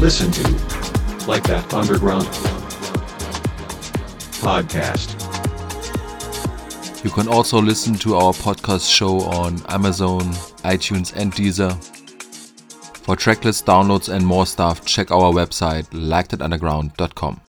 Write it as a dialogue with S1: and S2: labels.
S1: Listen to Like That Underground podcast.
S2: You can also listen to our podcast show on Amazon, iTunes, and Deezer. For tracklist downloads and more stuff, check our website likethatunderground.com.